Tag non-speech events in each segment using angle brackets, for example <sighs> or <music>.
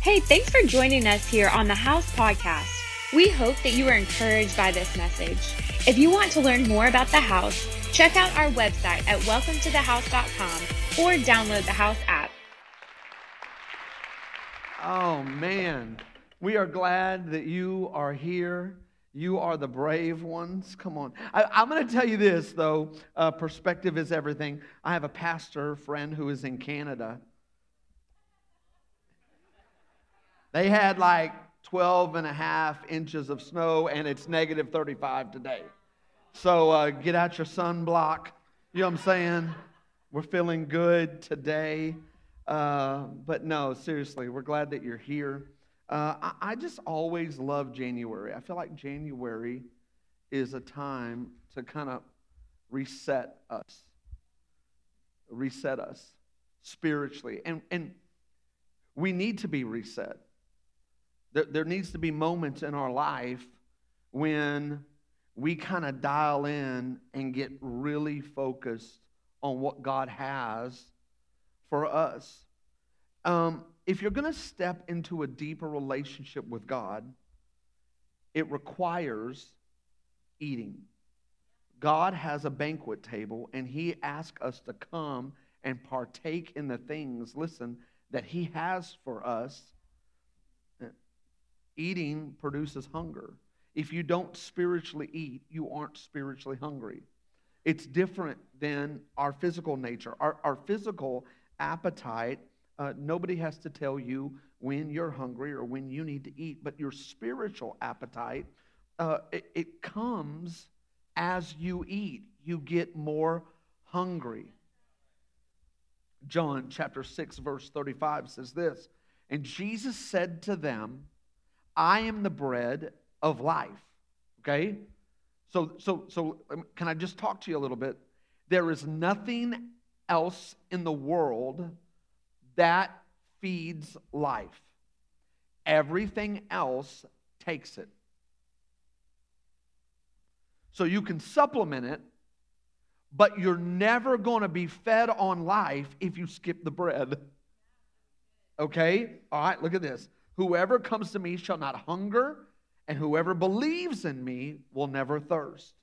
Hey, thanks for joining us here on the House Podcast. We hope that you are encouraged by this message. If you want to learn more about the house, check out our website at welcometothehouse.com or download the House app. Oh, man. We are glad that you are here. You are the brave ones. Come on. I, am going to tell you this, though. Uh, perspective is everything. I have a pastor friend who is in Canada. They had like 12 and a half inches of snow, and it's negative 35 today. So uh, get out your sunblock. You know what I'm saying? We're feeling good today. Uh, but no, seriously, we're glad that you're here. Uh, I, I just always love January. I feel like January is a time to kind of reset us, reset us spiritually. And, and we need to be reset. There, there needs to be moments in our life when we kind of dial in and get really focused on what God has for us. Um, if you're going to step into a deeper relationship with God, it requires eating. God has a banquet table, and He asks us to come and partake in the things, listen, that He has for us. Eating produces hunger. If you don't spiritually eat, you aren't spiritually hungry. It's different than our physical nature. Our, our physical appetite, uh, nobody has to tell you when you're hungry or when you need to eat, but your spiritual appetite, uh, it, it comes as you eat. You get more hungry. John chapter 6, verse 35 says this And Jesus said to them, I am the bread of life. Okay? So, so, so um, can I just talk to you a little bit? There is nothing else in the world that feeds life. Everything else takes it. So you can supplement it, but you're never going to be fed on life if you skip the bread. Okay? All right, look at this. Whoever comes to me shall not hunger, and whoever believes in me will never thirst.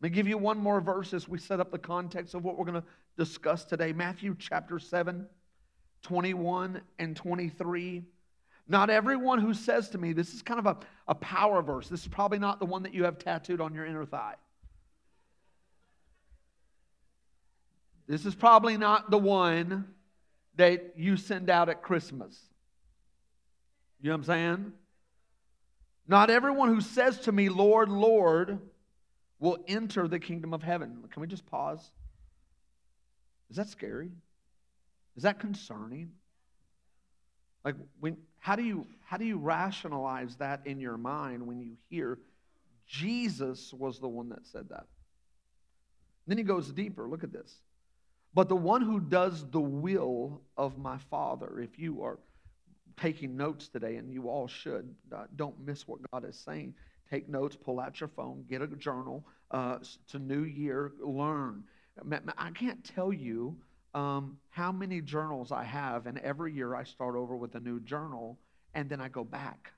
Let me give you one more verse as we set up the context of what we're going to discuss today. Matthew chapter 7, 21 and 23. Not everyone who says to me, this is kind of a, a power verse. This is probably not the one that you have tattooed on your inner thigh. This is probably not the one that you send out at Christmas. You know what I'm saying? Not everyone who says to me, Lord, Lord, will enter the kingdom of heaven. Can we just pause? Is that scary? Is that concerning? Like when how do you how do you rationalize that in your mind when you hear Jesus was the one that said that? Then he goes deeper. Look at this. But the one who does the will of my Father, if you are taking notes today, and you all should. Uh, don't miss what God is saying. Take notes, pull out your phone, get a journal. Uh, it's a new year, learn. I can't tell you um, how many journals I have, and every year I start over with a new journal, and then I go back.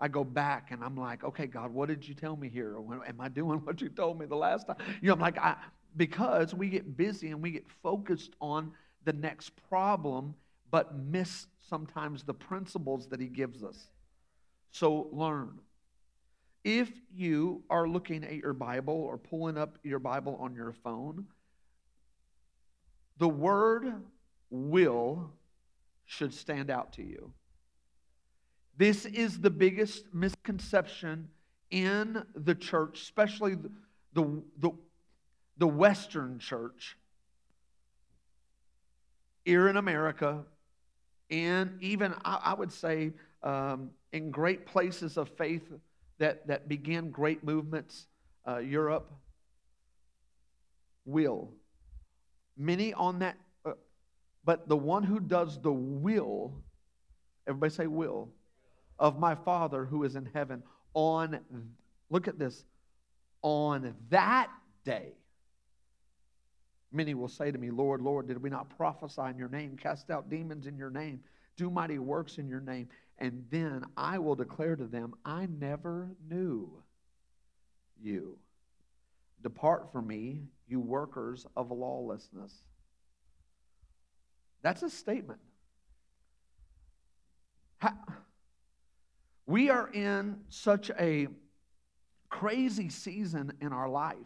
I go back and I'm like, okay, God, what did you tell me here? Am I doing <laughs> what you told me the last time? You know, I'm like, I, because we get busy and we get focused on the next problem, but miss sometimes the principles that he gives us. So learn. If you are looking at your Bible or pulling up your Bible on your phone, the word will should stand out to you. This is the biggest misconception in the church, especially the, the, the, Western church here in America, and even I, I would say um, in great places of faith that, that began great movements, uh, Europe, will. Many on that, uh, but the one who does the will, everybody say will, of my Father who is in heaven, on, look at this, on that day Many will say to me, Lord, Lord, did we not prophesy in your name, cast out demons in your name, do mighty works in your name. And then I will declare to them, I never knew you. Depart from me, you workers of lawlessness. That's a statement. We are in such a crazy season in our life,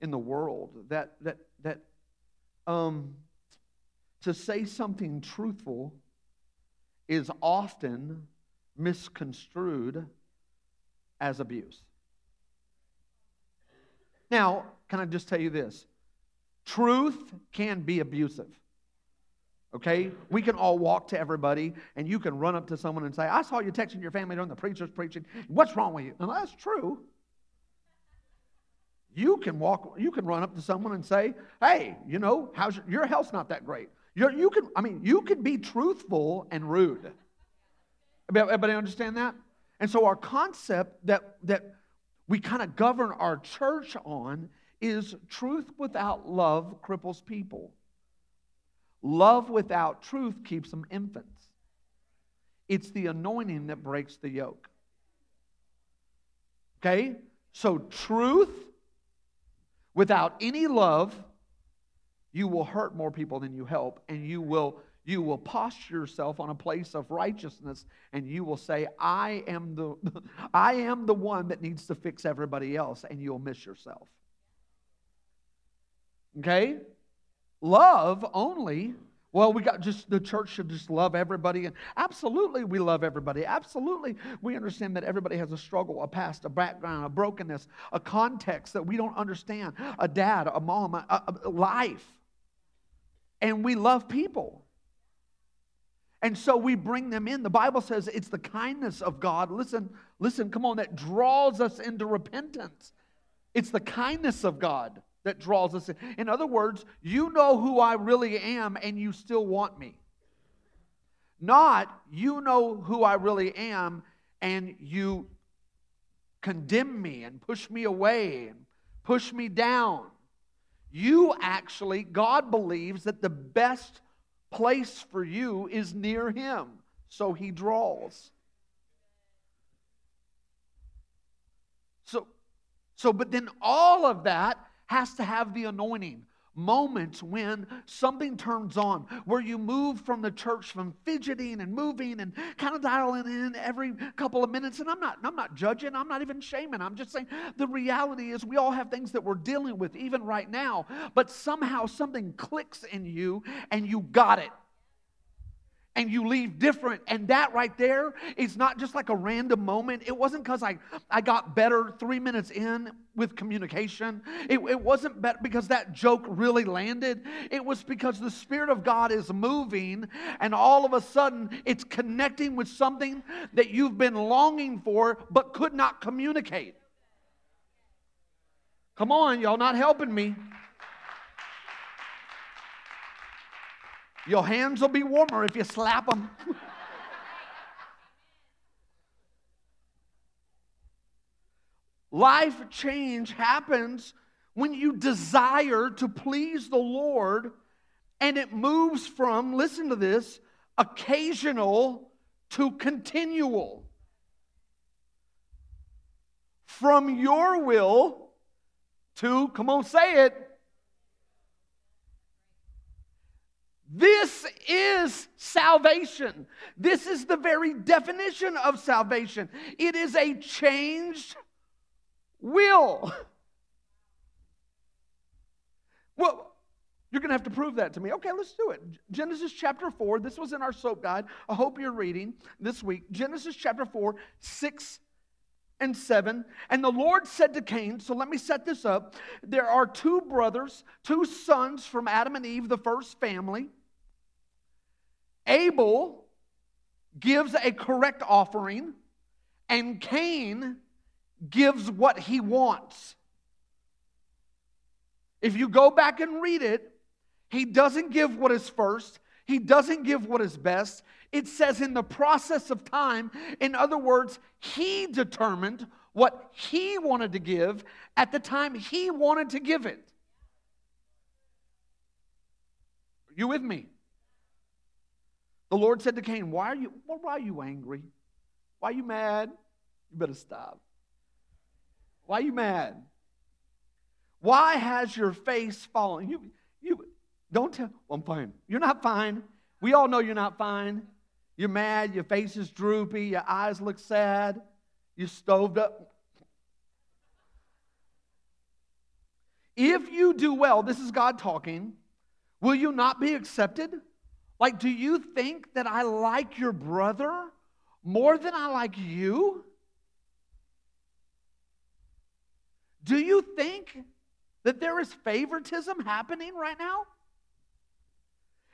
in the world, that, that, that um, to say something truthful is often misconstrued as abuse. Now, can I just tell you this? Truth can be abusive. Okay? We can all walk to everybody and you can run up to someone and say, I saw you texting your family during the preacher's preaching. What's wrong with you? And that's true. You can walk, you can run up to someone and say, Hey, you know, how's your, your health's not that great. You're, you can, I mean, you can be truthful and rude. Everybody understand that? And so our concept that that we kind of govern our church on is truth without love cripples people. Love without truth keeps them infants. It's the anointing that breaks the yoke. Okay? So, truth without any love, you will hurt more people than you help, and you will you will posture yourself on a place of righteousness and you will say i am the <laughs> i am the one that needs to fix everybody else and you'll miss yourself. Okay? Love only well we got just the church should just love everybody and absolutely we love everybody absolutely we understand that everybody has a struggle a past a background a brokenness a context that we don't understand a dad a mom a, a life and we love people and so we bring them in. The Bible says it's the kindness of God. Listen, listen, come on, that draws us into repentance. It's the kindness of God that draws us in. In other words, you know who I really am and you still want me. Not you know who I really am and you condemn me and push me away and push me down. You actually, God believes that the best place for you is near Him, so He draws. So, so, but then all of that has to have the anointing. Moments when something turns on, where you move from the church from fidgeting and moving and kind of dialing in every couple of minutes. And I'm not, I'm not judging, I'm not even shaming. I'm just saying the reality is we all have things that we're dealing with even right now, but somehow something clicks in you and you got it and you leave different. And that right there is not just like a random moment. It wasn't because I, I got better three minutes in with communication. It, it wasn't better because that joke really landed. It was because the Spirit of God is moving, and all of a sudden it's connecting with something that you've been longing for but could not communicate. Come on, y'all not helping me. Your hands will be warmer if you slap them. <laughs> Life change happens when you desire to please the Lord and it moves from, listen to this, occasional to continual. From your will to, come on, say it, This is salvation. This is the very definition of salvation. It is a changed will. Well, you're going to have to prove that to me. Okay, let's do it. Genesis chapter 4. This was in our SOAP guide. I hope you're reading this week. Genesis chapter 4, 6 and 7. And the Lord said to Cain, so let me set this up. There are two brothers, two sons from Adam and Eve, the first family. Abel gives a correct offering, and Cain gives what he wants. If you go back and read it, he doesn't give what is first, he doesn't give what is best. It says in the process of time, in other words, he determined what he wanted to give at the time he wanted to give it. Are you with me? The Lord said to Cain, Why are you, why are you angry? Why are you mad? You better stop. Why are you mad? Why has your face fallen? You, you don't tell, well, I'm fine. You're not fine. We all know you're not fine. You're mad, your face is droopy, your eyes look sad, you're stoved up. If you do well, this is God talking, will you not be accepted? Like, do you think that I like your brother more than I like you? Do you think that there is favoritism happening right now?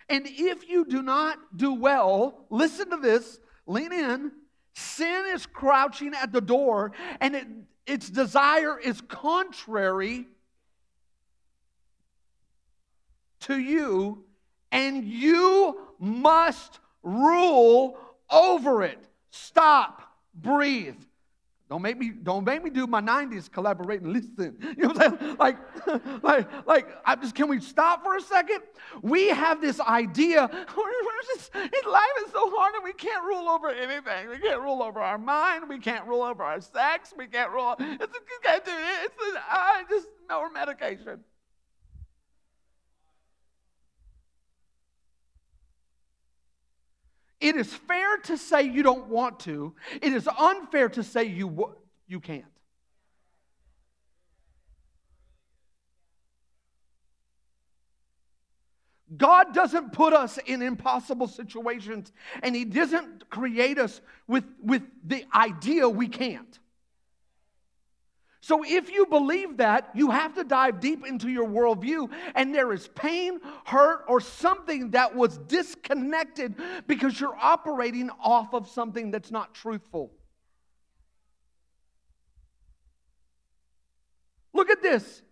And if you do not do well, listen to this, lean in. Sin is crouching at the door, and it, its desire is contrary to you, and you must rule over it. Stop, breathe. Don't make me, don't make me do my 90s collaborate and listen. <laughs> You know what I'm saying? Like, <laughs> like, like, I just, can we stop for a second? We have this idea, <laughs> we're just, life is so hard and we can't rule over anything. We can't rule over our mind. We can't rule over our sex. We can't rule, it's, you can't do it. It's, I just, no medication. It is fair to say you don't want to. It is unfair to say you, you can't. God doesn't put us in impossible situations, and He doesn't create us with, with the idea we can't. So, if you believe that, you have to dive deep into your worldview, and there is pain, hurt, or something that was disconnected because you're operating off of something that's not truthful. Look at this.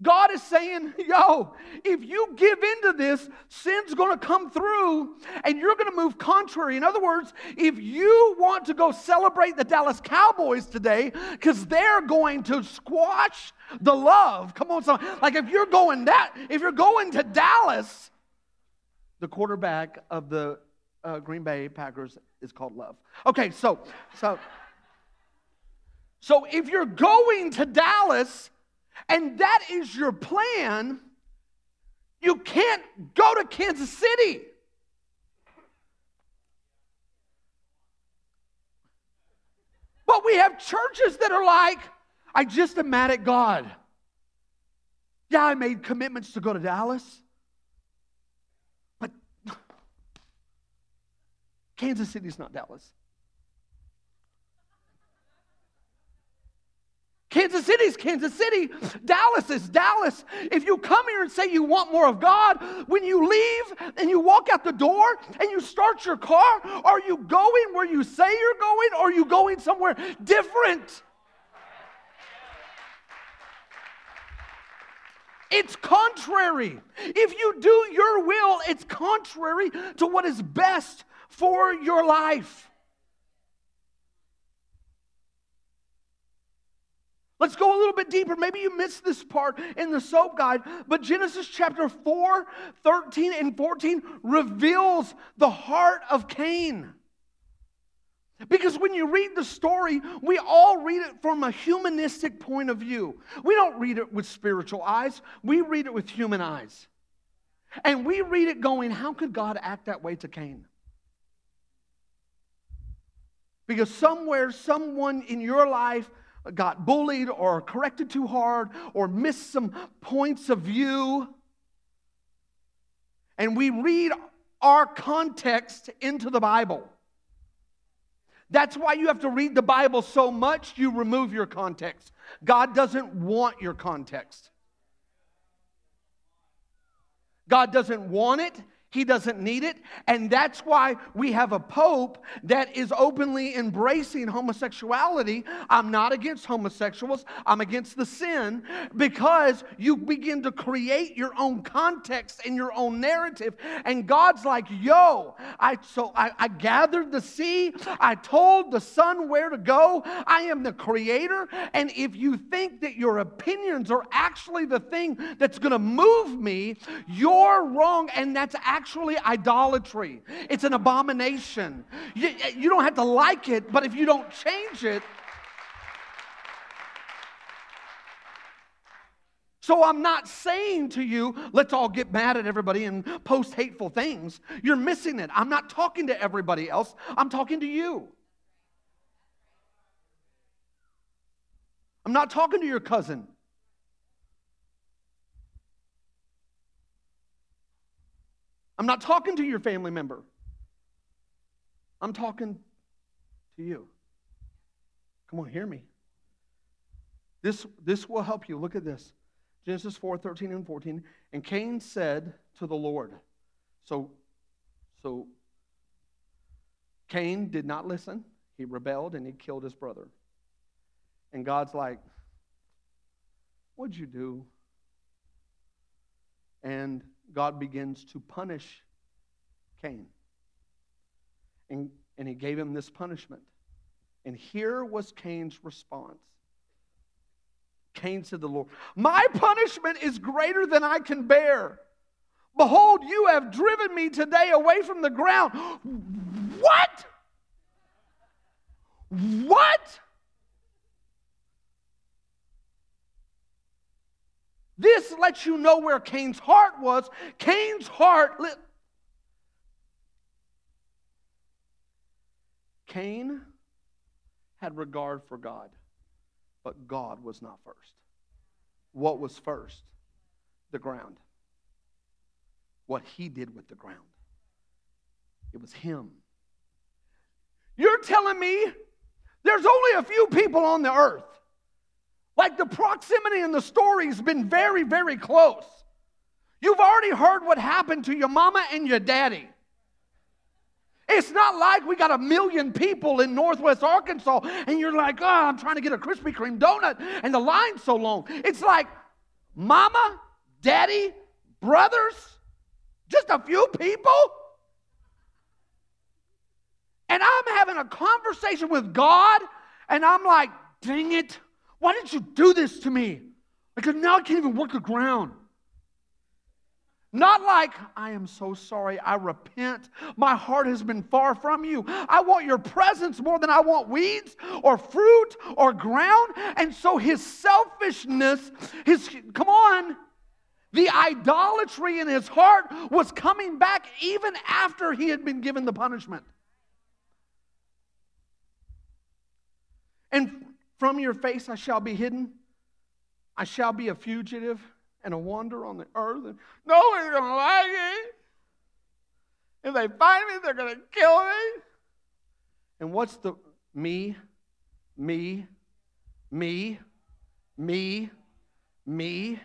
God is saying, <laughs> yo, if you give into this, sin's going to come through and you're going to move contrary. In other words, if you want to go celebrate the Dallas Cowboys today because they're going to squash the love, come on, son. Like if you're going that, if you're going to Dallas, the quarterback of the uh, Green Bay Packers is called Love. Okay, so, so, so if you're going to Dallas, and that is your plan, you can't go to Kansas City. But we have churches that are like, I just am mad at God. Yeah, I made commitments to go to Dallas. But <sighs> Kansas City's not Dallas. Kansas City is Kansas City. Dallas is Dallas. If you come here and say you want more of God, when you leave and you walk out the door and you start your car, are you going where you say you're going or are you going somewhere different? It's contrary. If you do your will, it's contrary to what is best for your life. Let's go a little bit deeper. Maybe you missed this part in the SOAP guide, but Genesis chapter 4, 13, and 14 reveals the heart of Cain. Because when you read the story, we all read it from a humanistic point of view. We don't read it with spiritual eyes, we read it with human eyes. And we read it going, How could God act that way to Cain? Because somewhere, someone in your life got bullied or corrected too hard or missed some points of view. And we read our context into the Bible. That's why you have to read the Bible so much you remove your context. God doesn't want your context. God doesn't want it. He doesn't need it. And that's why we have a pope that is openly embracing homosexuality. I'm not against homosexuals, I'm against the sin because you begin to create your own context and your own narrative. And God's like, yo, I so I, I gathered the sea, I told the sun where to go. I am the creator. And if you think that your opinions are actually the thing that's gonna move me, you're wrong. And that's actually actually idolatry. It's an abomination. You, you don't have to like it, but if you don't change it, So I'm not saying to you, let's all get mad at everybody and post hateful things. You're missing it. I'm not talking to everybody else, I'm talking to you. I'm not talking to your cousin. I'm not talking to your family member. I'm talking to you. Come on, hear me. This, this will help you. Look at this. Genesis 4 13 and 14. And Cain said to the Lord, so, so Cain did not listen. He rebelled and he killed his brother. And God's like, What'd you do? And God begins to punish Cain. And, and he gave him this punishment. And here was Cain's response Cain said to the Lord, My punishment is greater than I can bear. Behold, you have driven me today away from the ground. <gasps> What? What? This lets you know where Cain's heart was. Cain's heart. Cain had regard for God. But God was not first. What was first? The ground. What he did with the ground. It was him. You're telling me there's only a few people on the earth. Like the proximity in the story has been very, very close. You've already heard what happened to your mama and your daddy. It's not like we got a million people in Northwest Arkansas and you're like, oh, I'm trying to get a Krispy Kreme donut and the line's so long. It's like mama, daddy, brothers, just a few people. And I'm having a conversation with God and I'm like, dang it, why did you do this to me? Because now I can't even work the ground. Not like, I am so sorry, I repent. My heart has been far from you. I want your presence more than I want weeds or fruit or ground. And so his selfishness, his, come on, the idolatry in his heart was coming back even after he had been given the punishment. And from your face I shall be hidden, I shall be a fugitive and a wander on the earth, and no one's going to like it. If they find me, they're going to kill me. And what's the me, me, me, me, me?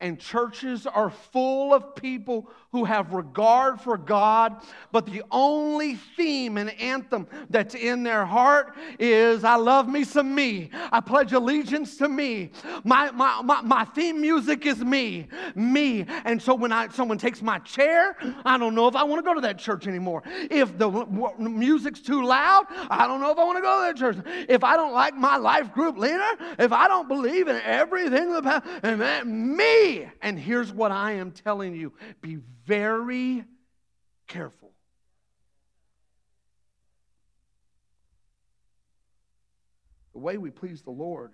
And churches are full of people who have regard for God, but the only theme and anthem that's in their heart is I love me some me. I pledge allegiance to me. My, my, my, my theme music is me, me. And so when I, someone takes my chair, I don't know if I want to go to that church anymore. If the music's too loud, I don't know if I want to go to that church. If I don't like my life group leader, if I don't believe in everything, about, and that, me. And here's what I am telling you be very careful. The way we please the Lord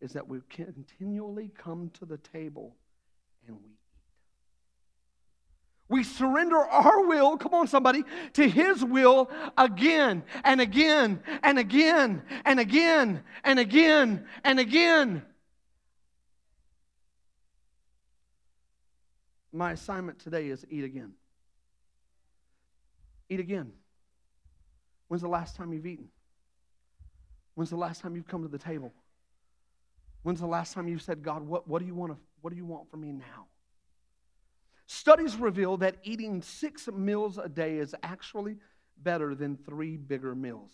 is that we continually come to the table and we eat. We surrender our will, come on, somebody, to His will again and again and again and again and again and again. My assignment today is eat again. Eat again. When's the last time you've eaten? When's the last time you've come to the table? When's the last time you've said, God, what, what, do, you want to, what do you want from me now? Studies reveal that eating six meals a day is actually better than three bigger meals.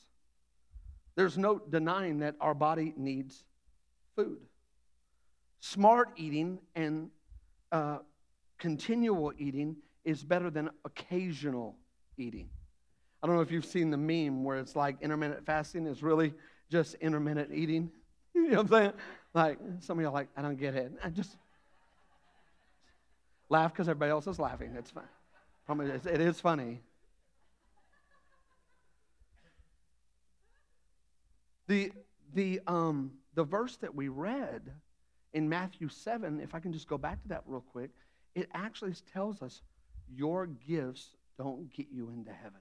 There's no denying that our body needs food. Smart eating and uh, continual eating is better than occasional eating. I don't know if you've seen the meme where it's like intermittent fasting is really just intermittent eating. <laughs> you know what I'm saying? Like, some of y'all like, I don't get it. I just laugh because everybody else is laughing. It's. Probably it is funny. The, the, um, the verse that we read in Matthew 7, if I can just go back to that real quick, it actually tells us your gifts don't get you into heaven.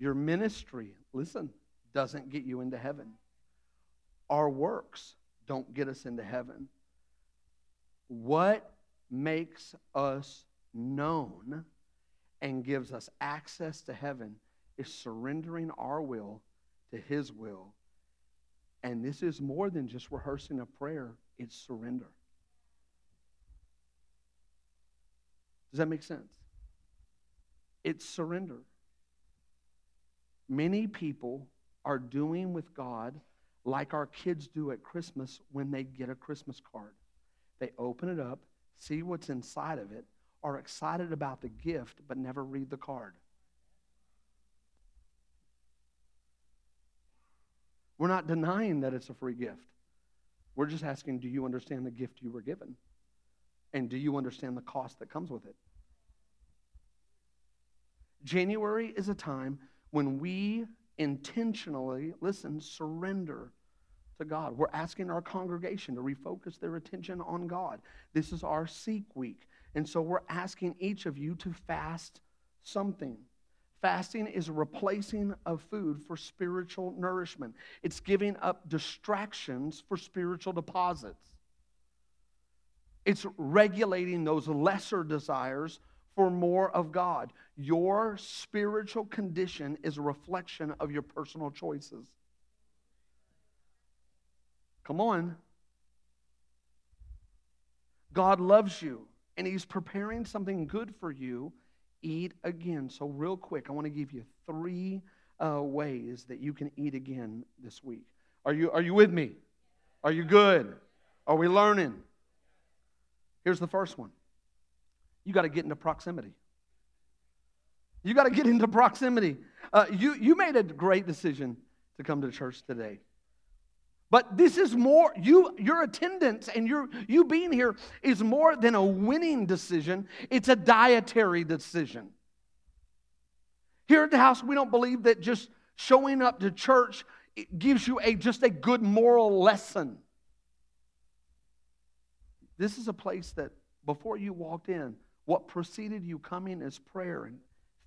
Your ministry, listen, doesn't get you into heaven. Our works don't get us into heaven. What makes us known and gives us access to heaven is surrendering our will to His will. And this is more than just rehearsing a prayer, it's surrender. Does that make sense? It's surrender. Many people are doing with God like our kids do at Christmas when they get a Christmas card. They open it up, see what's inside of it, are excited about the gift, but never read the card. We're not denying that it's a free gift. We're just asking, do you understand the gift you were given? And do you understand the cost that comes with it? January is a time when we intentionally, listen, surrender to God. We're asking our congregation to refocus their attention on God. This is our Seek Week. And so we're asking each of you to fast something. Fasting is a replacing of food for spiritual nourishment, it's giving up distractions for spiritual deposits. It's regulating those lesser desires for more of God. Your spiritual condition is a reflection of your personal choices. Come on. God loves you and He's preparing something good for you. Eat again. So, real quick, I want to give you three uh, ways that you can eat again this week. Are you, are you with me? Are you good? Are we learning? Here's the first one you got to get into proximity. You got to get into proximity. Uh, you, you made a great decision to come to church today. But this is more, you, your attendance and your, you being here is more than a winning decision, it's a dietary decision. Here at the house, we don't believe that just showing up to church gives you a, just a good moral lesson. This is a place that before you walked in, what preceded you coming is prayer and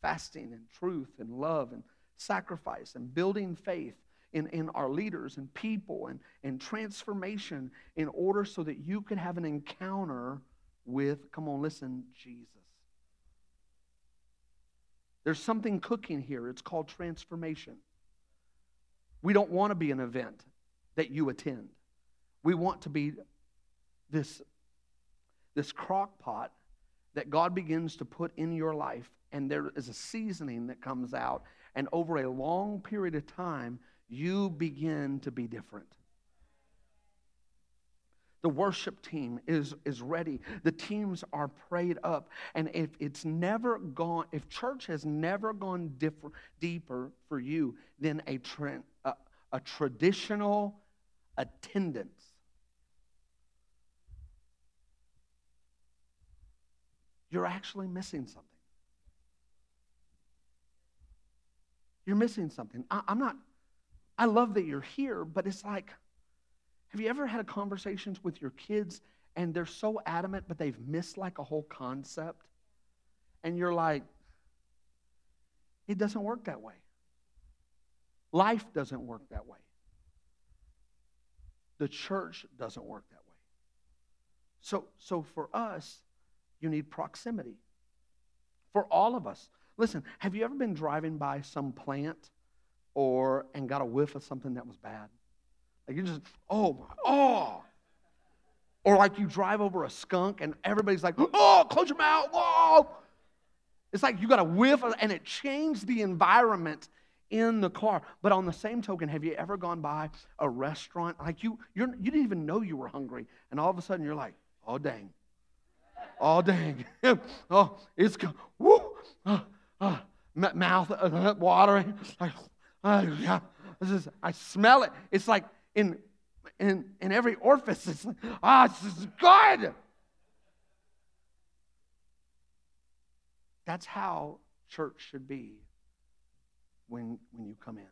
fasting and truth and love and sacrifice and building faith in, in our leaders and people and, and transformation in order so that you could have an encounter with, come on, listen, Jesus. There's something cooking here. It's called transformation. We don't want to be an event that you attend. We want to be this, this crock pot that God begins to put in your life, and there is a seasoning that comes out, and over a long period of time, you begin to be different. The worship team is, is ready. The teams are prayed up. And if it's never gone, if church has never gone differ, deeper for you than a, tra- a, a traditional attendance, you're actually missing something. You're missing something. I, am not, I love that you're here, but it's like, have you ever had conversations with your kids and they're so adamant, but they've missed like a whole concept? And you're like, it doesn't work that way. Life doesn't work that way. The church doesn't work that way. So, so for us, you need proximity. For all of us. Listen, have you ever been driving by some plant or and got a whiff of something that was bad? Like you just, oh, oh. Or like you drive over a skunk and everybody's like, oh, close your mouth, whoa. It's like you got a whiff of, and it changed the environment in the car. But on the same token, have you ever gone by a restaurant like you you're, you didn't even know you were hungry, and all of a sudden you're like, oh dang, Oh, dang. <laughs> oh, it's, woo, uh, uh, mouth uh, watering. Uh, yeah. Is, I smell it. It's like in, in, in every orifice. It's ah, this is good. That's how church should be when, when you come in.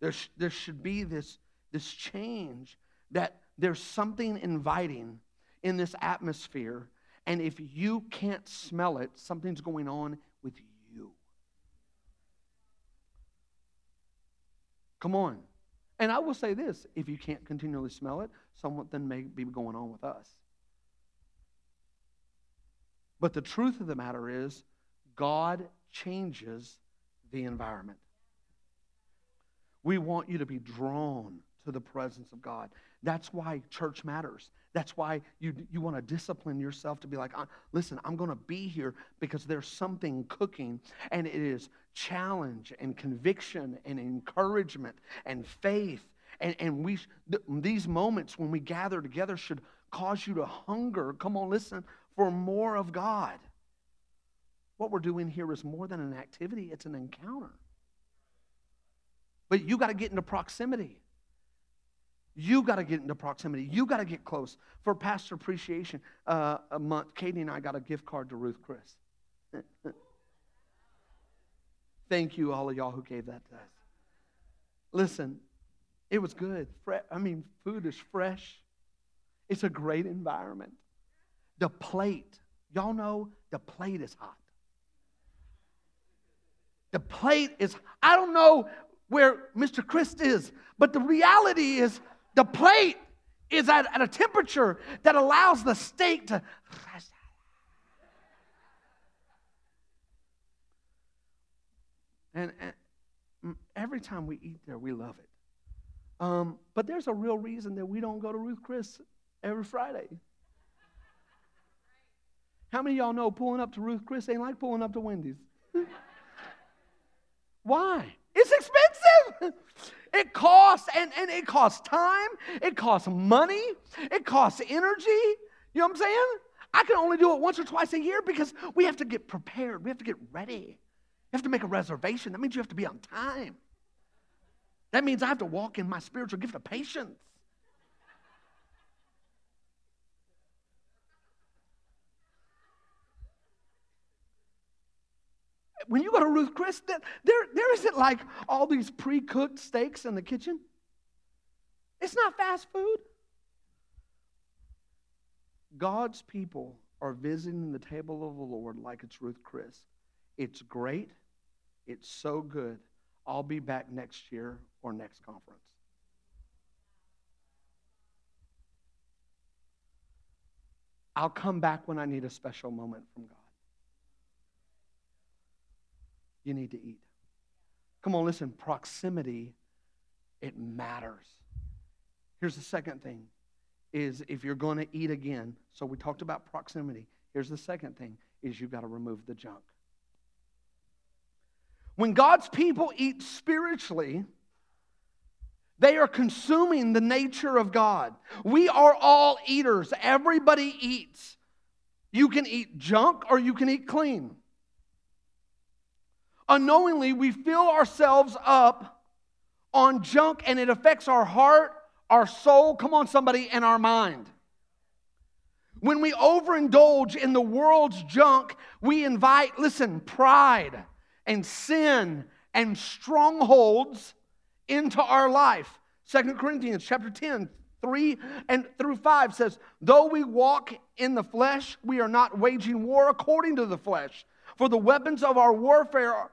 There, sh- there should be this, this change that there's something inviting in this atmosphere. And if you can't smell it, something's going on with you. Come on. And I will say this if you can't continually smell it, something may be going on with us. But the truth of the matter is, God changes the environment. We want you to be drawn to the presence of God. That's why church matters. That's why you, you want to discipline yourself to be like, listen, I'm going to be here because there's something cooking, and it is challenge and conviction and encouragement and faith. And, and we, th- these moments when we gather together should cause you to hunger. Come on, listen, for more of God. What we're doing here is more than an activity, it's an encounter. But you got to get into proximity. You got to get into proximity. You got to get close. For Pastor Appreciation uh, a month, Katie and I got a gift card to Ruth Chris. <laughs> Thank you, all of y'all who gave that to us. Listen, it was good. I mean, food is fresh. It's a great environment. The plate, y'all know the plate is hot. The plate is, I don't know where Mr. Christ is, but the reality is the plate is at, at a temperature that allows the steak to. And, and every time we eat there, we love it. Um, but there's a real reason that we don't go to Ruth Chris every Friday. How many y'all know pulling up to Ruth Chris ain't like pulling up to Wendy's? <laughs> Why? It's expensive. <laughs> It costs, and, and it costs time, it costs money, it costs energy. You know what I'm saying? I can only do it once or twice a year because we have to get prepared. We have to get ready. You have to make a reservation. That means you have to be on time. That means I have to walk in my spiritual gift of patience. When you go to Ruth Chris, there, there isn't like all these pre cooked steaks in the kitchen. It's not fast food. God's people are visiting the table of the Lord like it's Ruth Chris. It's great. It's so good. I'll be back next year or next conference. I'll come back when I need a special moment from God you need to eat. Come on, listen, proximity, it matters. Here's the second thing is if you're going to eat again, so we talked about proximity. Here's the second thing is you've got to remove the junk. When God's people eat spiritually, they are consuming the nature of God. We are all eaters. Everybody eats. You can eat junk or you can eat clean unknowingly we fill ourselves up on junk and it affects our heart, our soul, come on, somebody, and our mind. When we overindulge in the world's junk, we invite, listen, pride and sin and strongholds into our life. Second Corinthians chapter 10, 3 and through 5 says, Though we walk in the flesh, we are not waging war according to the flesh. For the weapons of our warfare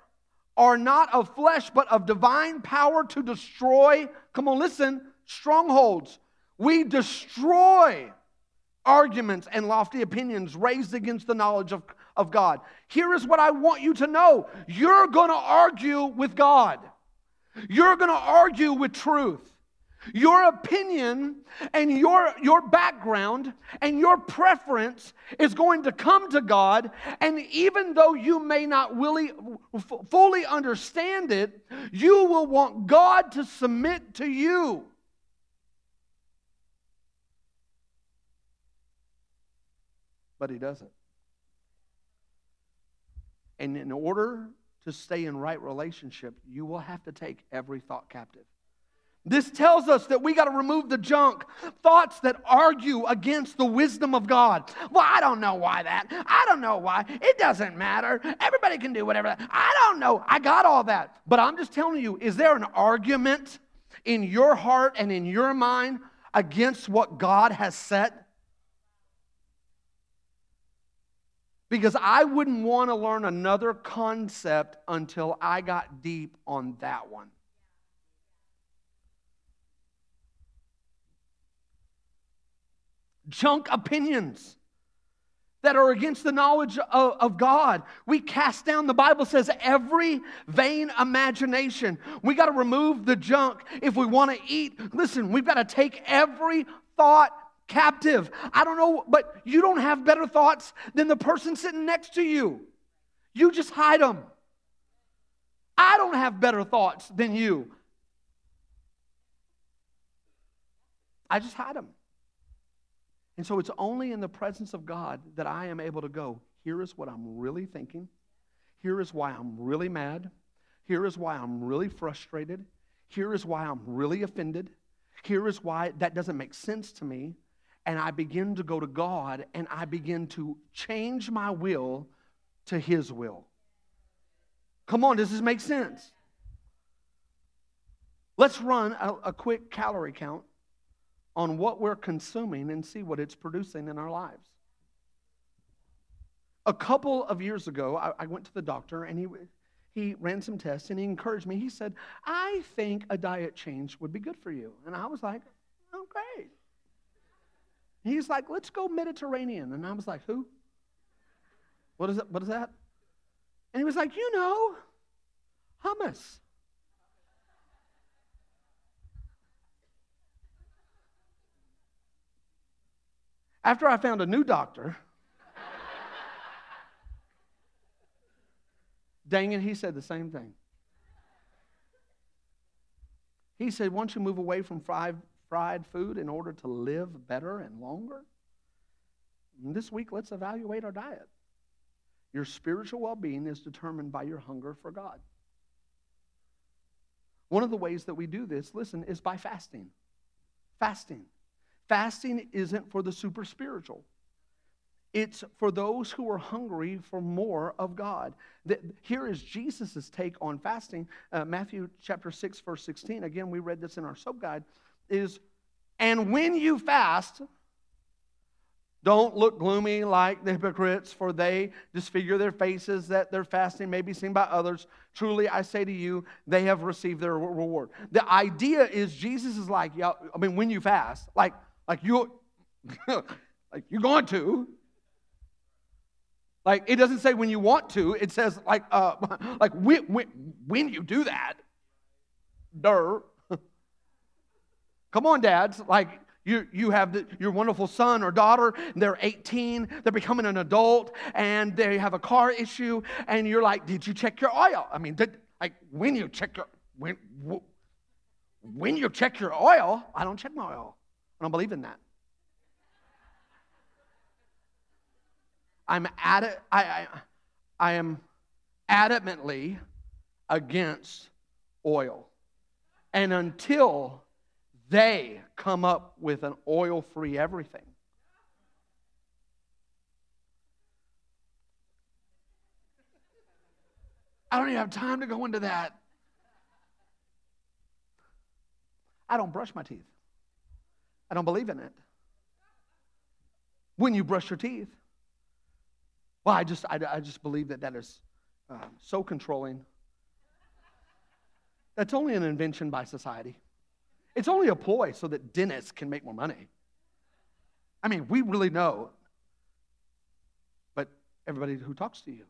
are not of flesh, but of divine power to destroy, come on, listen, strongholds. We destroy arguments and lofty opinions raised against the knowledge of, of God. Here is what I want you to know you're going to argue with God, you're going to argue with truth. Your opinion and your, your background and your preference is going to come to God, and even though you may not really, fully understand it, you will want God to submit to you. But He doesn't. And in order to stay in right relationship, you will have to take every thought captive. This tells us that we got to remove the junk, thoughts that argue against the wisdom of God. Well, I don't know why that. I don't know why. It doesn't matter. Everybody can do whatever. I don't know. I got all that. But I'm just telling you, is there an argument in your heart and in your mind against what God has set? Because I wouldn't want to learn another concept until I got deep on that one. Junk opinions that are against the knowledge of, of, God. We cast down, the Bible says, every vain imagination. We got to remove the junk if we want to eat. Listen, we've got to take every thought captive. I don't know, but you don't have better thoughts than the person sitting next to you. You just hide them. I don't have better thoughts than you. I just hide them. And so it's only in the presence of God that I am able to go, here is what I'm really thinking. Here is why I'm really mad. Here is why I'm really frustrated. Here is why I'm really offended. Here is why that doesn't make sense to me. And I begin to go to God and I begin to change my will to His will. Come on, does this make sense? Let's run a, a quick calorie count on what we're consuming and see what it's producing in our lives. A couple of years ago, I, I went to the doctor and he, he ran some tests and he encouraged me. He said, I think a diet change would be good for you. And I was like, oh, great. He's like, let's go Mediterranean. And I was like, who? What is, it, what is that? And he was like, you know, hummus. After I found a new doctor, dang it, he said the same thing. He said, Once you move away from fried, food in order to live better and longer, and this week let's evaluate our diet. Your spiritual well being is determined by your hunger for God. One of the ways that we do this, listen, is by fasting. Fasting. Fasting isn't for the super spiritual. It's for those who are hungry for more of God. Here is Jesus' take on fasting. Uh, Matthew chapter 6, verse 16. Again, we read this in our SOAP guide. Is, and when you fast, don't look gloomy like the hypocrites, for they disfigure their faces that their fasting may be seen by others. Truly, I say to you, they have received their reward. The idea is Jesus is like, I mean, when you fast, like, like you, <laughs> like you're going to. Like it doesn't say when you want to. It says like uh, <laughs> like when, when, when you do that. Duh. <laughs> Come on, dads. Like you, you have the, your wonderful son or daughter, they're 18, they're becoming an adult, and they have a car issue, and you're like, Did you check your oil? I mean, did, like when you check your when when you check your oil, I don't check my oil. I don't believe in that. I'm at it, I, I, I am adamantly against oil. And until they come up with an oil free everything, I don't even have time to go into that. I don't brush my teeth. I don't believe in it. When you brush your teeth, well, I just, I, I just believe that that is uh, so controlling. That's only an invention by society. It's only a ploy so that dentists can make more money. I mean, we really know. But everybody who talks to you.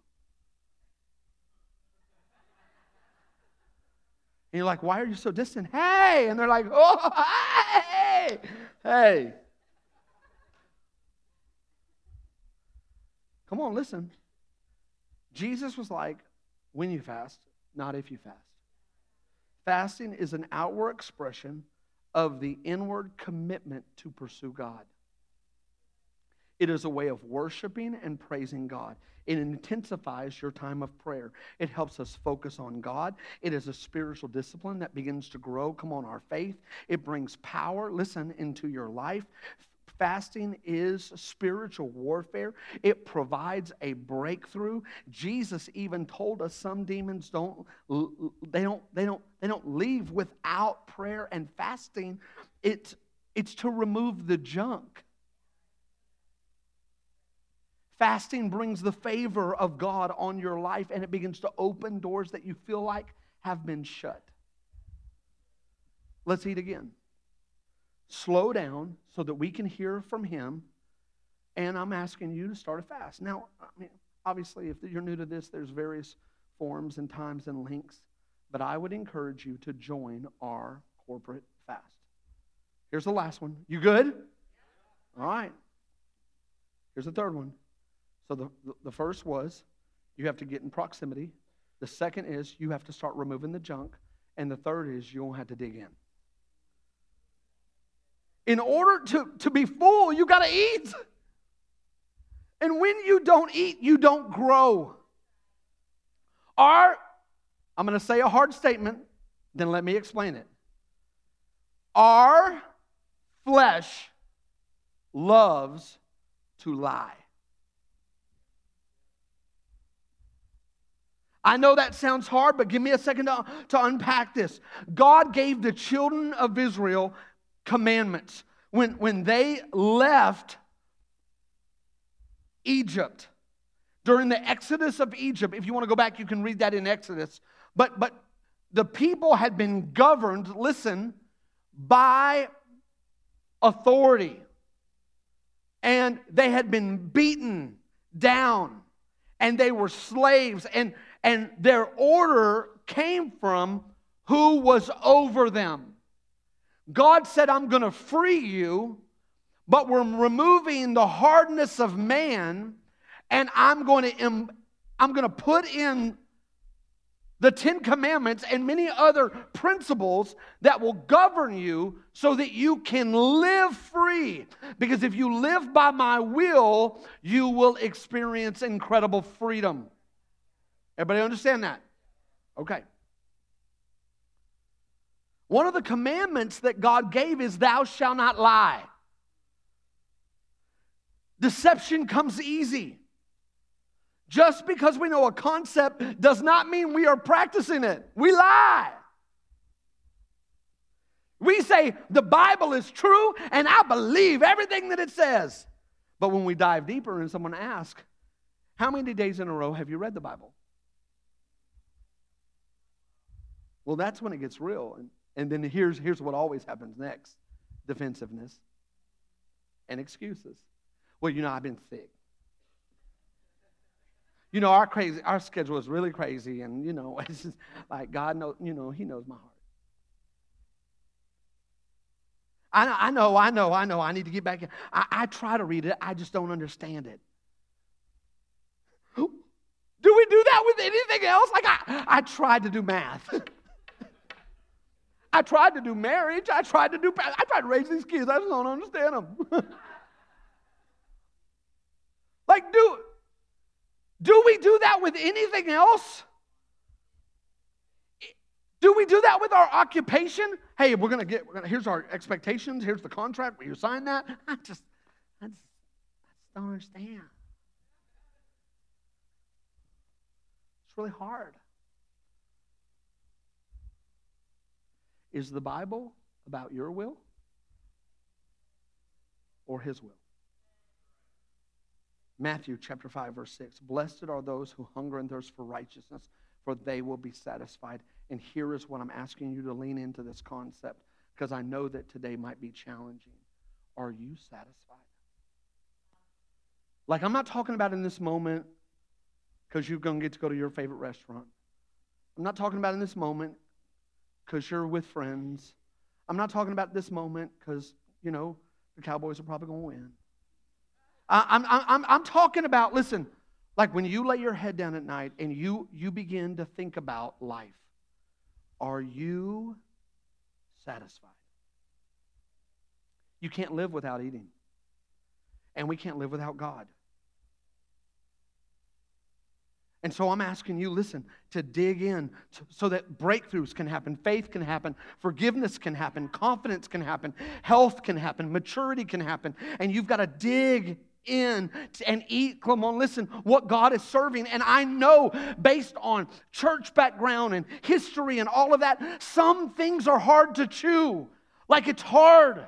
And you're like, why are you so distant? Hey! And they're like, oh, hey! Hey. Come on, listen. Jesus was like, when you fast, not if you fast. Fasting is an outward expression of the inward commitment to pursue God. It is a way of worshiping and praising God. It intensifies your time of prayer. It helps us focus on God. It is a spiritual discipline that begins to grow, come on, our faith. It brings power, listen, into your life. Fasting is spiritual warfare. It provides a breakthrough. Jesus even told us some demons don't they don't they don't they don't leave without prayer and fasting. It's it's to remove the junk. Fasting brings the favor of God on your life and it begins to open doors that you feel like have been shut. Let's eat again. Slow down so that we can hear from Him. And I'm asking you to start a fast. Now, I mean, obviously, if you're new to this, there's various forms and times and links, but I would encourage you to join our corporate fast. Here's the last one. You good? All right. Here's the third one. So the, the first was you have to get in proximity. The second is you have to start removing the junk. And the third is you won't have to dig in. In order to, to be full, you got to eat. And when you don't eat, you don't grow. Our, I'm going to say a hard statement, then let me explain it. Our flesh loves to lie. I know that sounds hard, but give me a second to, to unpack this. God gave the children of Israel commandments. When, when they left Egypt, during the Exodus of Egypt, if you want to go back, you can read that in Exodus. But, but the people had been governed, listen, by authority. And they had been beaten down. And they were slaves. And and their order came from who was over them. God said, I'm going to free you, but we're removing the hardness of man, and I'm going to, I'm going to put in the Ten Commandments and many other principles that will govern you so that you can live free. Because if you live by my will, you will experience incredible freedom. Everybody understand that? Okay. One of the commandments that God gave is, Thou shalt not lie. Deception comes easy. Just because we know a concept does not mean we are practicing it. We lie. We say the Bible is true and I believe everything that it says. But when we dive deeper and someone asks, How many days in a row have you read the Bible? Well, that's when it gets real. And, and then here's, here's what always happens next defensiveness and excuses. Well, you know, I've been sick. You know, our crazy, our schedule is really crazy, and you know, <laughs> it's just like God knows, you know, He knows my heart. I, I know, I know, I know. I need to get back in. I, I try to read it, I just don't understand it. <gasps> Do we do that with anything else? Like I, I tried to do math. <laughs> I tried to do marriage. I tried to do, I tried to raise these kids. I just don't understand them. <laughs> like, do, do we do that with anything else? Do we do that with our occupation? Hey, we're gonna get. We're gonna, here's our expectations. Here's the contract. Will you sign that? I just, I just, I just don't understand. It's really hard. Is the Bible about your will or His will? Matthew chapter 5, verse 6. Blessed are those who hunger and thirst for righteousness, for they will be satisfied. And here is what I'm asking you to lean into this concept because I know that today might be challenging. Are you satisfied? Like, I'm not talking about in this moment because you're going to get to go to your favorite restaurant. I'm not talking about in this moment because you're with friends. I'm not talking about this moment because, you know, the Cowboys are probably going to win. I'm, I'm, I'm talking about, listen, like when you lay your head down at night and you, you begin to think about life, are you satisfied? You can't live without eating. and we can't live without God. And so I'm asking you, listen, to dig in so that breakthroughs can happen, faith can happen, forgiveness can happen, confidence can happen, health can happen, maturity can happen. And you've got to dig in and eat. Come on, listen, what God is serving. And I know based on church background and history and all of that, some things are hard to chew. Like it's hard.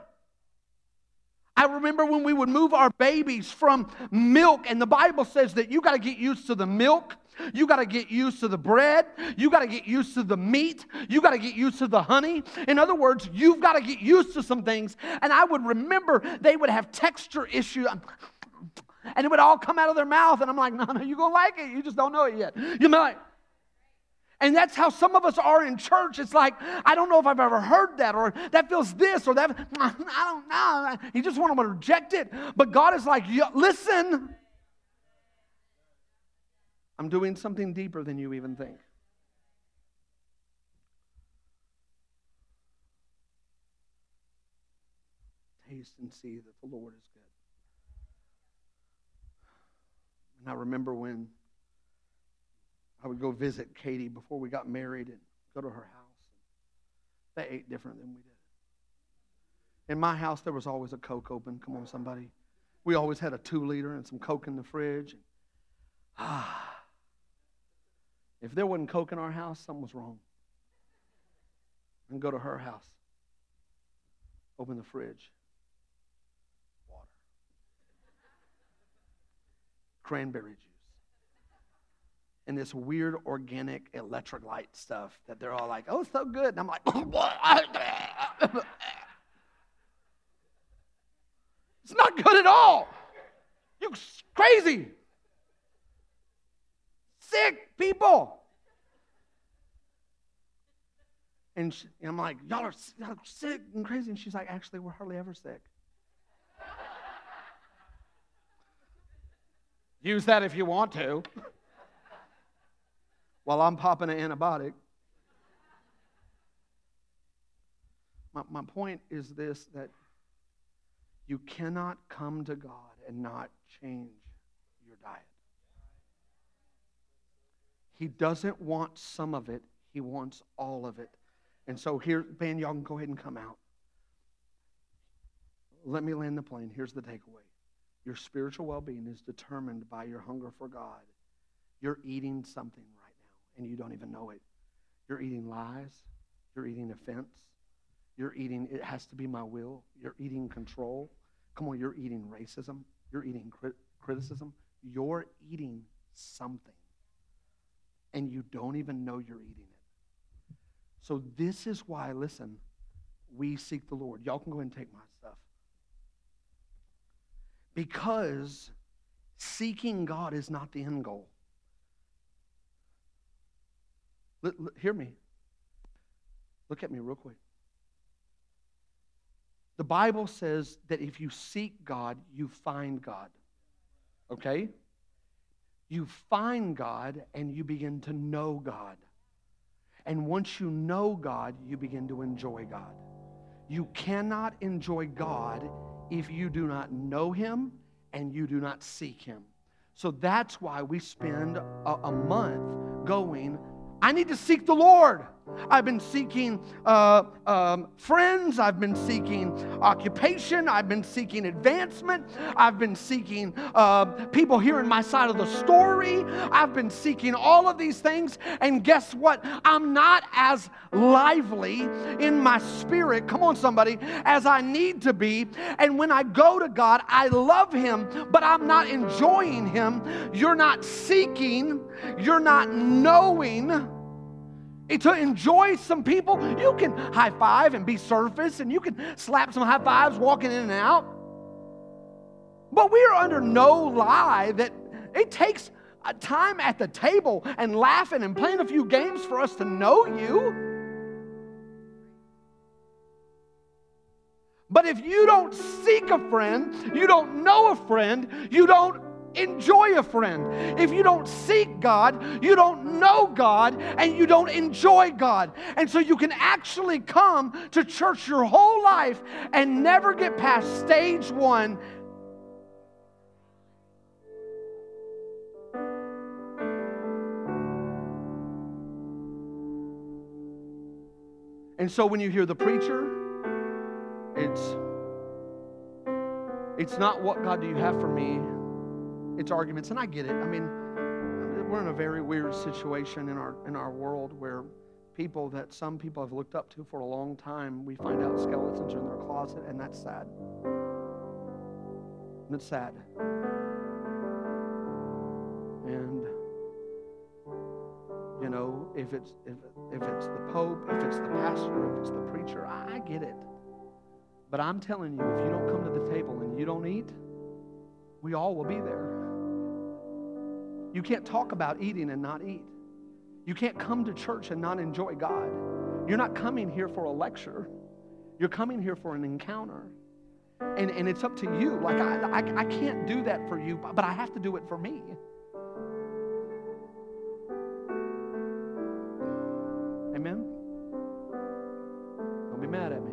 I remember when we would move our babies from milk, and the Bible says that you got to get used to the milk you got to get used to the bread. You got to get used to the meat. You got to get used to the honey. In other words, you've got to get used to some things. And I would remember they would have texture issues. And it would all come out of their mouth. And I'm like, no, no, you're going to like it. You just don't know it yet. You're like, and that's how some of us are in church. It's like, I don't know if I've ever heard that, or that feels this, or that. <laughs> I don't know. You just want to reject it. But God is like, listen, I'm doing something deeper than you even think. Taste and see that the Lord is good. And I remember when I would go visit Katie before we got married and go to her house. They ate different than we did. In my house, there was always a Coke open. Come on, somebody. We always had a two liter and some Coke in the fridge. ah, if there wasn't Coke in our house, something was wrong. And go to her house, open the fridge, water, cranberry juice, and this weird organic electrolyte stuff that they're all like, oh, so good. And I'm like, <laughs> it's not good at all. You crazy sick people. And, she, and I'm like, y'all are, y'all are sick and crazy. And she's like, actually, we're hardly ever sick. Use that if you want to. While I'm popping an antibiotic. My, my point is this that you cannot come to God and not change your diet. He doesn't want some of it, He wants all of it. And so here, Ben, y'all can go ahead and come out. Let me land the plane. Here's the takeaway your spiritual well being is determined by your hunger for God. You're eating something right now, and you don't even know it. You're eating lies, you're eating offense, you're eating, it has to be my will, you're eating control. Come on, you're eating racism, you're eating crit- criticism, you're eating something and you don't even know you're eating it. So, this is why, listen, we seek the Lord. Y'all can go and take my stuff. Because seeking God is not the end goal. L- l- hear me. Look at me real quick. The Bible says that if you seek God, you find God. Okay? You find God and you begin to know God. And once you know God, you begin to enjoy God. You cannot enjoy God if you do not know Him and you do not seek Him. So that's why we spend a, a month going I need to seek the Lord. I've been seeking uh, um, friends. I've been seeking occupation. I've been seeking advancement. I've been seeking uh, people hearing my side of the story. I've been seeking all of these things. And guess what? I'm not as lively in my spirit, come on, somebody, as I need to be. And when I go to God, I love Him, but I'm not enjoying Him. You're not seeking, you're not knowing to enjoy some people. You can high five and be surface, and you can slap some high fives walking in and out. But we are under no lie that it takes a time at the table and laughing and playing a few games for us to know you. But if you don't seek a friend, you don't know a friend, you don't enjoy a friend. If you don't seek God, you don't know God, and you don't enjoy God. And so you can actually come to church your whole life and never get past stage one. And so when you hear the preacher, it's it's not what God do you have for me, it's arguments, and I get it. I mean, we're in a very weird situation in our in our world where people that some people have looked up to for a long time, we find out skeletons are in their closet, and that's sad. And it's sad. And you know, if it's if, if it's the pope, if it's the pastor, if it's the preacher, I, I get it. But I'm telling you, if you don't come to the table and you don't eat, we all will be there. You can't talk about eating and not eat. You can't come to church and not enjoy God. You're not coming here for a lecture. You're coming here for an encounter. And, and it's up to you. Like, I, I, I can't do that for you, but I have to do it for me. Amen? Don't be mad at me.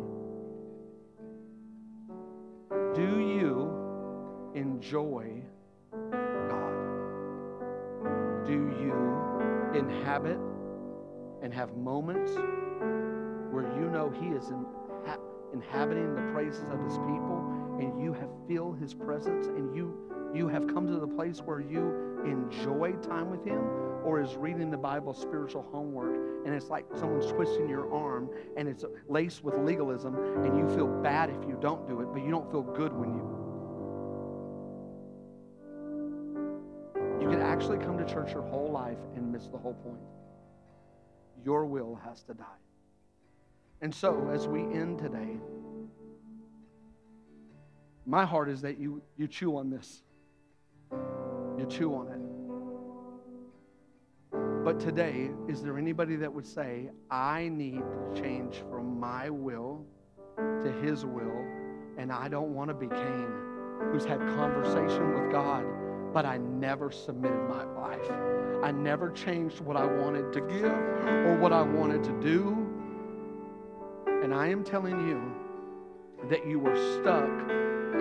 Do you enjoy and have moments where you know He is in, ha, inhabiting the praises of His people and you have feel His presence and you you have come to the place where you enjoy time with Him? Or is reading the Bible spiritual homework and it's like someone's twisting your arm and it's laced with legalism and you feel bad if you don't do it, but you don't feel good when you. Actually come to church your whole life and miss the whole point. Your will has to die. And so, as we end today, my heart is that you, you chew on this. You chew on it. But today, is there anybody that would say, I need to change from my will to his will, and I don't want to be Cain, who's had conversation with God, but I never submitted my life. I never changed what I wanted to give or what I wanted to do. And I am telling you that you are stuck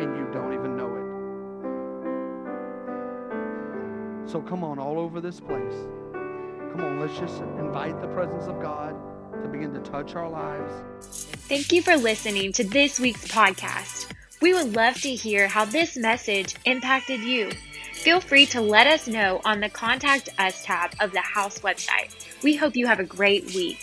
and you don't even know it. So come on, all over this place. Come on, let's just invite the presence of God to begin to touch our lives. Thank you for listening to this week's podcast. We would love to hear how this message impacted you. Feel free to let us know on the Contact Us tab of the House website. We hope you have a great week.